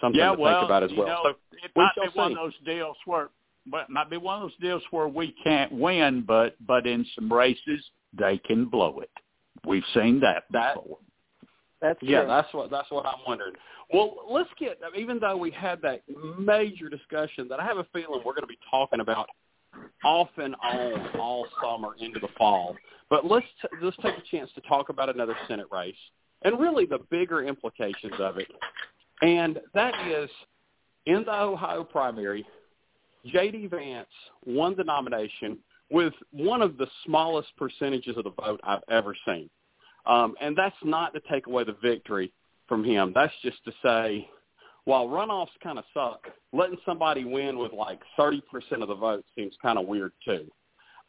something yeah, to well, think about as you well. Know, so it we might shall be one of those deals where, but it might be one of those deals where we can't win, but but in some races they can blow it. We've seen that That- before. That's Yeah, true. that's what that's what I'm wondering. Well, let's get even though we had that major discussion that I have a feeling we're going to be talking about off and on all summer into the fall. But let's t- let's take a chance to talk about another Senate race and really the bigger implications of it. And that is in the Ohio primary, J.D. Vance won the nomination with one of the smallest percentages of the vote I've ever seen. Um, and that's not to take away the victory from him. That's just to say, while runoffs kind of suck, letting somebody win with like 30% of the vote seems kind of weird too.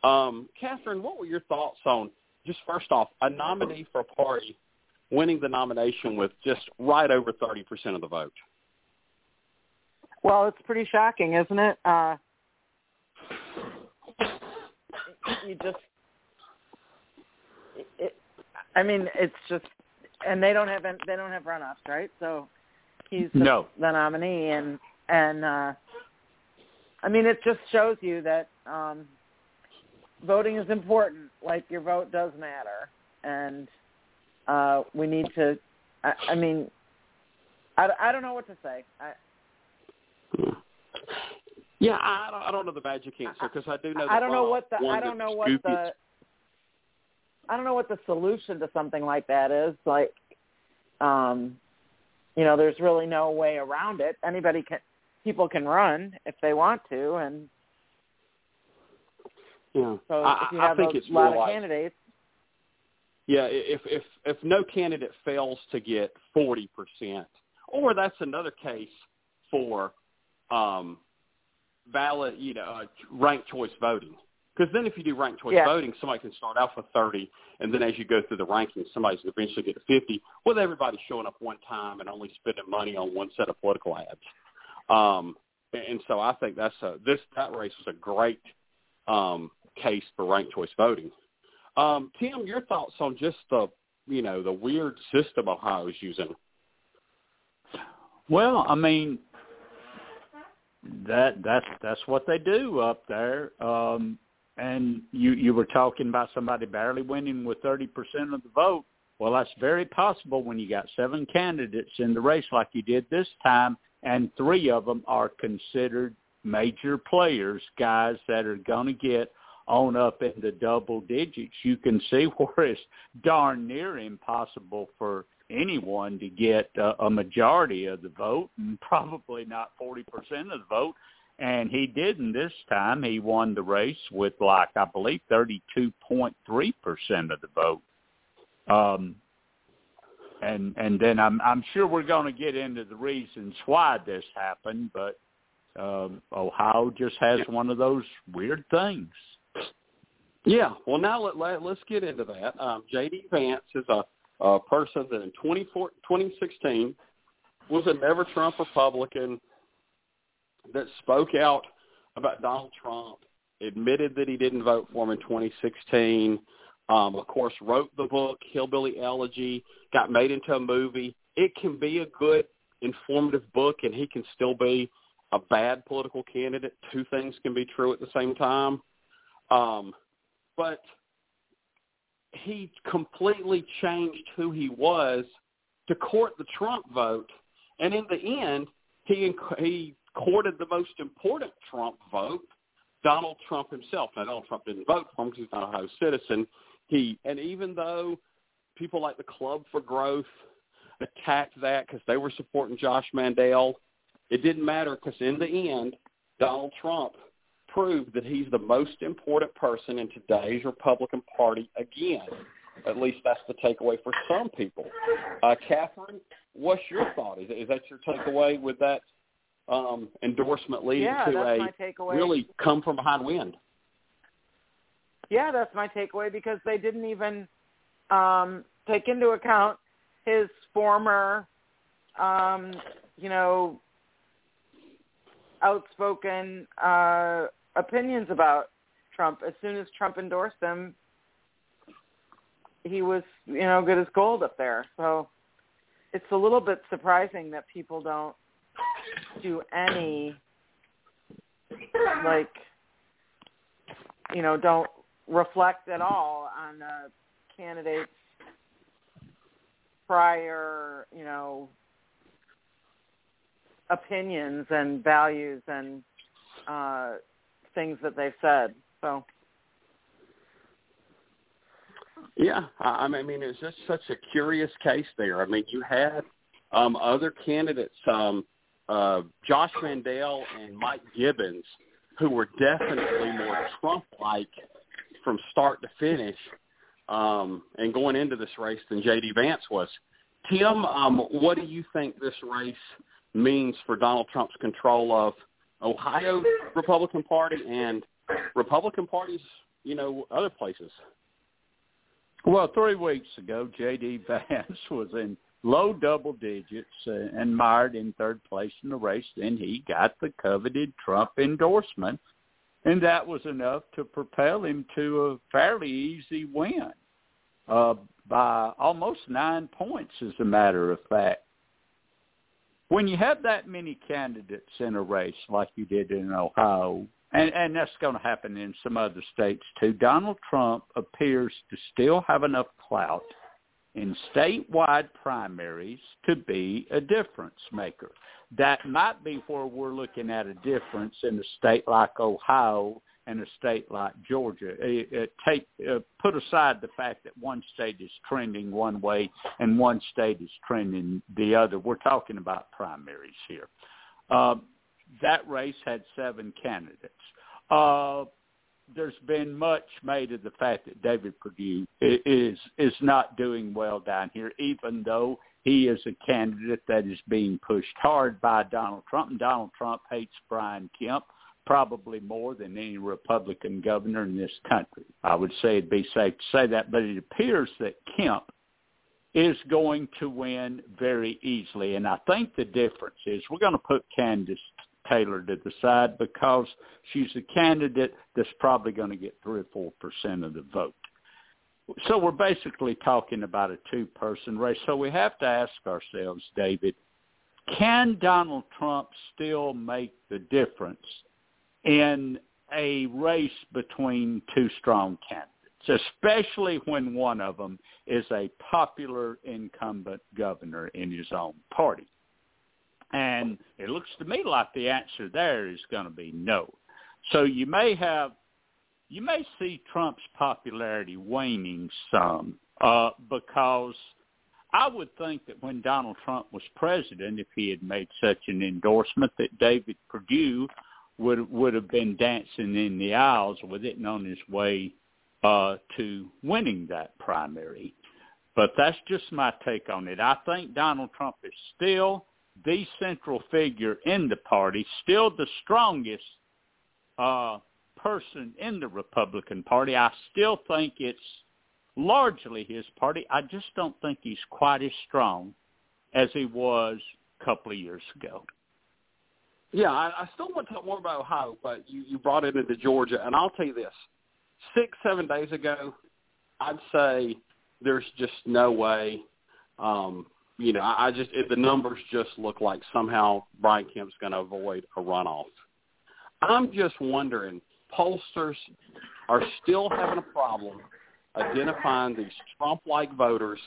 Um, Catherine, what were your thoughts on just first off a nominee for a party winning the nomination with just right over 30% of the vote? Well, it's pretty shocking, isn't it? Uh, you just, it, I mean, it's just, and they don't have they don't have runoffs, right? So he's the, No. the nominee, and and uh, I mean, it just shows you that um, voting is important. Like your vote does matter, and uh, we need to. I, I mean, I, I don't know what to say. I, Yeah, I don't, I don't know the magic answer because I do know. I don't know what the I don't know what the I don't know what the solution to something like that is. Like, um, you know, there's really no way around it. Anybody can, people can run if they want to, and Yeah, so I, if you I have think a it's lot of like candidates, Yeah, if if if no candidate fails to get forty percent, or that's another case for um, ballot, you know, uh, ranked choice voting. Because then, if you do ranked choice Yeah. voting, somebody can start out with thirty, and then as you go through the rankings, somebody's going to eventually get to fifty, with everybody showing up one time and only spending money on one set of political ads. Um, and, and so, I think that's a this that race was a great um, case for ranked choice voting. Um, Tim, your thoughts on just the you know the weird system Ohio's using? Well, I mean that that's that's what they do up there. Um and you you were talking about somebody barely winning with 30% of the vote. Well, that's very possible when you got seven candidates in the race like you did this time and three of them are considered major players, guys that are going to get on up in the double digits. You can see where it's darn near impossible for anyone to get uh, a majority of the vote and probably not 40% of the vote. And he didn't this time. He won the race with like, I believe, 32.3% of the vote. Um, and and then I'm I'm sure we're going to get into the reasons why this happened, but um, Ohio just has one of those weird things. Yeah. Well, now let, let let's get into that. Um, J.D. Vance is a, a person that in 24 2016 was a never Trump Republican that spoke out about Donald Trump, admitted that he didn't vote for him in 2016. Um, of course, wrote the book Hillbilly Elegy, got made into a movie. It can be a good, informative book, and he can still be a bad political candidate. Two things can be true at the same time. Um, but he completely changed who he was to court the Trump vote, and in the end, he he courted the most important Trump vote, Donald Trump himself. Now, Donald Trump didn't vote for him because he's not a Ohio citizen. He and even though people like the Club for Growth attacked that because they were supporting Josh Mandel, it didn't matter because in the end, Donald Trump proved that he's the most important person in today's Republican Party again. At least that's the takeaway for some people. Uh, Catherine, what's your thought? Is, is that your takeaway with that um, endorsement leading yeah, to a really come from behind win? yeah, that's my takeaway because they didn't even um, take into account his former, um, you know, outspoken uh, opinions about Trump. As soon as Trump endorsed him, he was, you know, good as gold up there. So it's a little bit surprising that people don't do any like you know don't reflect at all on a candidate's prior you know opinions and values and uh things that they've said so Yeah, I I mean, it's just such a curious case there. I mean, you had um, other candidates, um, uh, Josh Mandel and Mike Gibbons, who were definitely more Trump-like from start to finish, um, and going into this race than J.D. Vance was. Tim, um, what do you think this race means for Donald Trump's control of Ohio Republican Party and Republican parties, you know, other places? Well, three weeks ago, J.D. Vance was in low double digits uh, and mired in third place in the race. Then he got the coveted Trump endorsement, and that was enough to propel him to a fairly easy win uh, by almost nine points, as a matter of fact. When you have that many candidates in a race like you did in Ohio, and, and that's going to happen in some other states too. Donald Trump appears to still have enough clout in statewide primaries to be a difference maker. That might be where we're looking at a difference in a state like Ohio and a state like Georgia. It, it take uh, put aside the fact that one state is trending one way and one state is trending the other. We're talking about primaries here. Uh, that race had seven candidates. Uh, there's been much made of the fact that David Perdue is is not doing well down here, even though he is a candidate that is being pushed hard by Donald Trump. And Donald Trump hates Brian Kemp probably more than any Republican governor in this country. I would say it'd be safe to say that, but it appears that Kemp is going to win very easily. And I think the difference is we're going to put Kandiss Taylor to the side because she's a candidate that's probably going to get three or four percent of the vote. So we're basically talking about a two-person race. So we have to ask ourselves, David, can Donald Trump still make the difference in a race between two strong candidates, especially when one of them is a popular incumbent governor in his own party? And it looks to me like the answer there is going to be no. So you may have, you may see Trump's popularity waning some uh, because I would think that when Donald Trump was president, if he had made such an endorsement, that David Perdue would would have been dancing in the aisles with it and on his way uh, to winning that primary. But that's just my take on it. I think Donald Trump is still the central figure in the party, still the strongest uh, person in the Republican Party. I still think it's largely his party. I just don't think he's quite as strong as he was a couple of years ago. Yeah, I, I still want to talk more about Ohio, but you, you brought it into Georgia, and I'll tell you this: six, seven days ago, I'd say there's just no way um, you know, I, I just it, the numbers just look like somehow Brian Kemp's going to avoid a runoff. I'm just wondering, pollsters are still having a problem identifying these Trump-like voters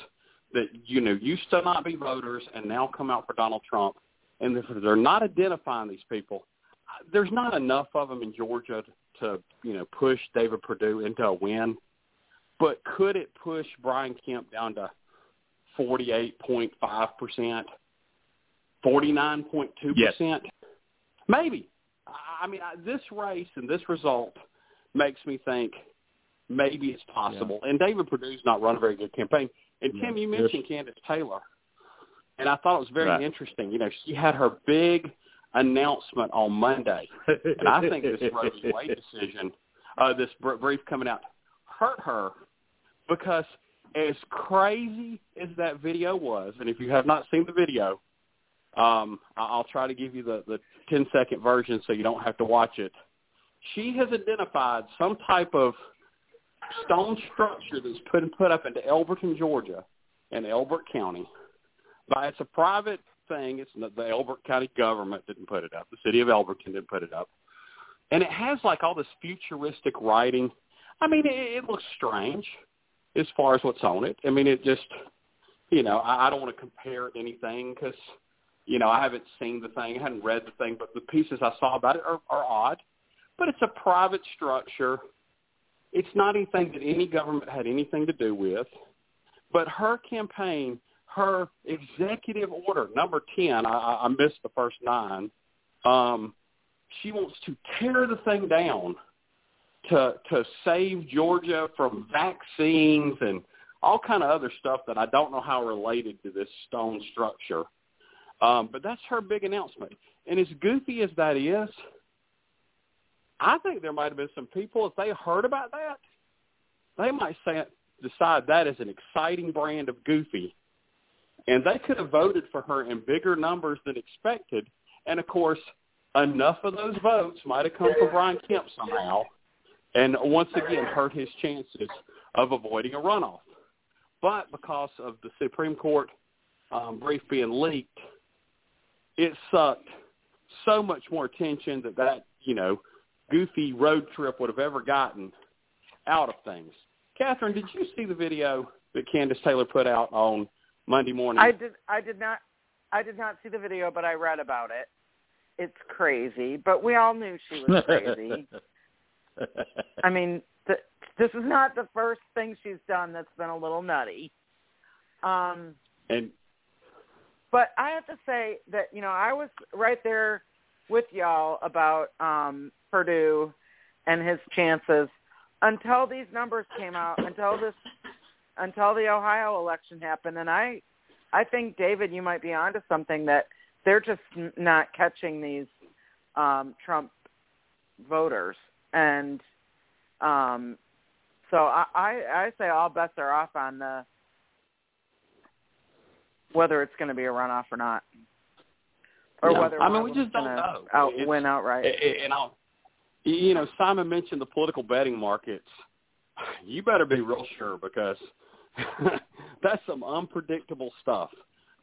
that you know used to not be voters and now come out for Donald Trump, and if they're not identifying these people, there's not enough of them in Georgia to you know push David Perdue into a win. But could it push Brian Kemp down to 48.5%, 49.2%. Yes. Maybe. I mean, this race and this result makes me think maybe it's possible. Yeah. And David Perdue's not run a very good campaign. And Tim, you mentioned Kandiss Taylor, and I thought it was very right. interesting. You know, she had her big announcement on Monday, and I think this Roe v. Wade decision, uh, this brief coming out, hurt her because as crazy as that video was, and if you have not seen the video, um, I'll try to give you the, the 10 second version so you don't have to watch it. She has identified some type of stone structure that's put put up into Elberton, Georgia, in Elbert County. By it's a private thing. It's not, the Elbert County government didn't put it up. The city of Elberton didn't put it up, and it has like all this futuristic writing. I mean, it, it looks strange as far as what's on it. I mean, it just, you know, I, I don't want to compare anything because, you know, I haven't seen the thing, I haven't read the thing, but the pieces I saw about it are, are odd. But it's a private structure. It's not anything that any government had anything to do with. But her campaign, her executive order, number 10, I, I missed the first nine, um, she wants to tear the thing down to to save Georgia from vaccines and all kind of other stuff that I don't know how related to this stone structure. Um, but that's her big announcement. And as goofy as that is, I think there might have been some people, if they heard about that, they might say, decide that is an exciting brand of goofy. And they could have voted for her in bigger numbers than expected. And, of course, enough of those votes might have come from Brian Kemp somehow and once again hurt his chances of avoiding a runoff. But because of the Supreme Court um, brief being leaked, it sucked so much more attention that that, you know, goofy road trip would have ever gotten out of things. Catherine, did you see the video that Kandiss Taylor put out on Monday morning? I did. I did not. I did not see the video, but I read about it. It's crazy, but we all knew she was crazy. I mean, th- this is not the first thing she's done that's been a little nutty. Um, and but I have to say that you know I was right there with y'all about um, Perdue and his chances until these numbers came out, until this, until the Ohio election happened, and I, I think David, you might be onto something that they're just not catching these um, Trump voters and um, so I, I I say all bets are off on the whether it's going to be a runoff or not, or yeah. whether I mean we just don't know. Out, it's, win outright. And I'll, you know, Simon mentioned the political betting markets. You better be real sure because that's some unpredictable stuff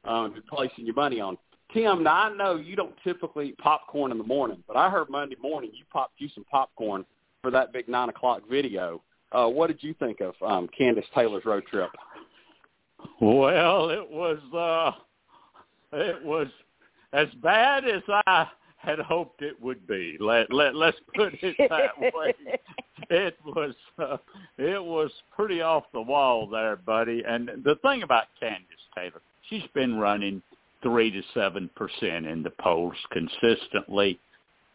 um, you're placing your money on. Tim, now I know you don't typically eat popcorn in the morning, but I heard Monday morning you popped you some popcorn for that big nine o'clock video. Uh, what did you think of um, Kandiss Taylor's road trip? Well, it was uh, it was as bad as I had hoped it would be. Let let let's put it that way. It was uh, it was pretty off the wall there, buddy. And the thing about Kandiss Taylor, she's been running three to seven percent in the polls consistently.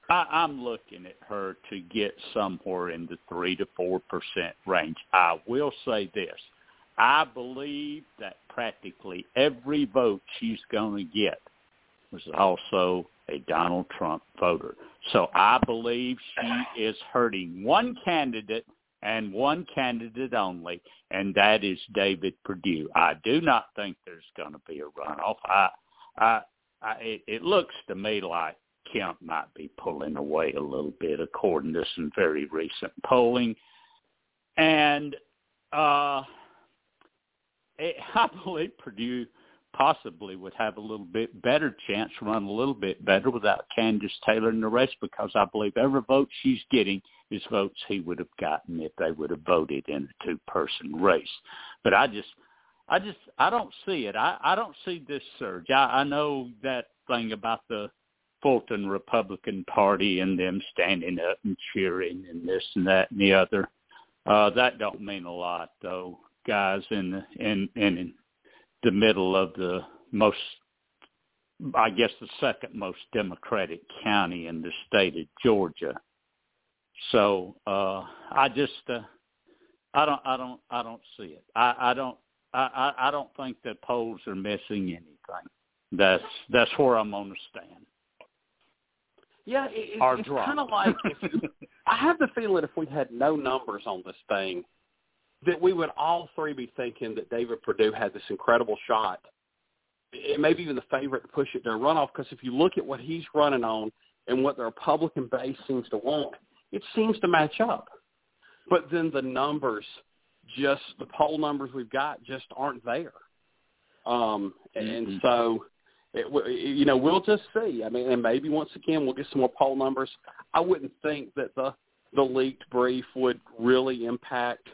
I, I'm looking at her to get somewhere in the three to four percent range. I will say this. I believe that practically every vote she's going to get was also a Donald Trump voter. So I believe she is hurting one candidate and one candidate only, and that is David Perdue. I do not think there's going to be a runoff. I I, I it, looks to me like Kemp might be pulling away a little bit, according to some very recent polling, and uh, it, I believe Perdue possibly would have a little bit better chance, run a little bit better without Kandiss Taylor and the rest, because I believe every vote she's getting is votes he would have gotten if they would have voted in a two-person race. But I just I just I don't see it. I I don't see this surge. I I know that thing about the Fulton Republican Party and them standing up and cheering and this and that and the other. Uh that don't mean a lot though, guys in in in the middle of the most I guess the second most democratic county in the state of Georgia. So uh I just uh I don't I don't I don't see it. I I don't I, I, I don't think the polls are missing anything. That's that's where I'm going to stand. Yeah, it, it's kind of like if, I have the feeling if we had no numbers on this thing, that we would all three be thinking that David Perdue had this incredible shot, and maybe even the favorite to push it to a runoff. Because if you look at what he's running on and what the Republican base seems to want, it seems to match up. But then the numbers, just the poll numbers we've got, just aren't there. Um, and Mhm. so, it, you know, we'll just see. I mean, and maybe once again we'll get some more poll numbers. I wouldn't think that the the leaked brief would really impact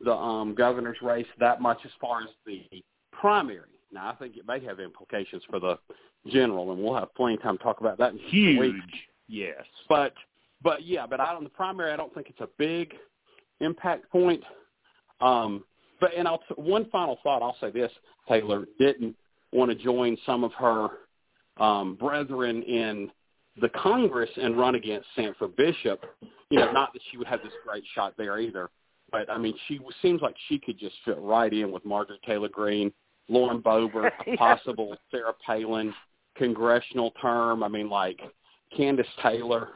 the um, governor's race that much as far as the primary. Now, I think it may have implications for the general, and we'll have plenty of time to talk about that in just a week. Huge. Yes. But but yeah, but I, on the primary, I don't think it's a big impact point. Um, but and I'll one final thought. I'll say this: Taylor didn't want to join some of her um, brethren in the Congress and run against Sanford Bishop. You know, not that she would have this great shot there either, but I mean, she seems like she could just fit right in with Marjorie Taylor Greene, Lauren Boebert, Yeah. possible Sarah Palin congressional term. I mean, like Kandiss Taylor.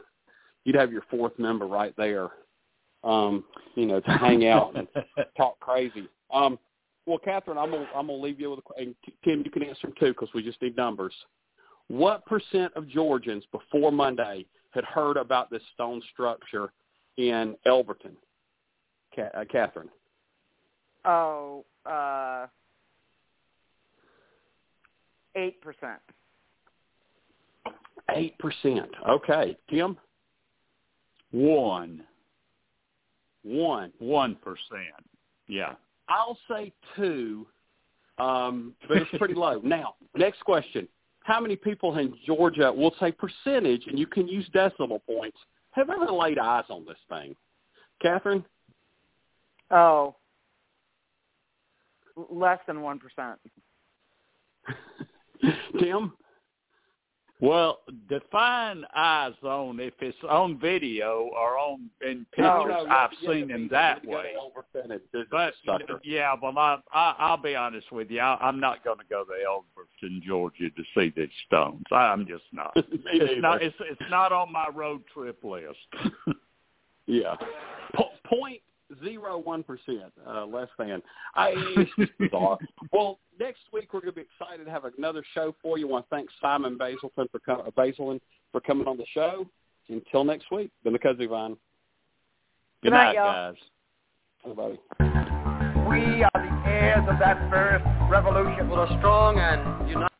You'd have your fourth member right there. Um, you know, to hang out and talk crazy. Um, well, Catherine, I'm gonna I'm gonna leave you with a and Tim. You can answer them too because we just need numbers. What percent of Georgians before Monday had heard about this stone structure in Elberton? Ca- uh, Catherine, Oh, uh, eight percent. eight percent. Okay, Tim, One. One. One percent. Yeah. I'll say two, um, but it's pretty low. Now, next question: How many people in Georgia? We'll say percentage, and you can use decimal points. Have ever laid eyes on this thing, Catherine? Oh, L- less than one percent. Tim? Well, define eyes on if it's on video or on in pictures. No, no, I've seen them that way. go percentage. This is But yeah, well, I, I I'll be honest with you. I, I'm not going to go to Elberton, Georgia, to see these stones. I'm just not. It's neither. not. It's it's not on my road trip list. Yeah. Po- Point zero one percent, uh, less than. I, bizarre. well, next week we're going to be excited to have another show for you. I want to thank Simon Basilton for com- Bazelon for coming on the show. Until next week, the McCuzzy Vine. Good Good night, night, y'all. guys. Everybody. We are the heirs of that first revolution. With a strong and united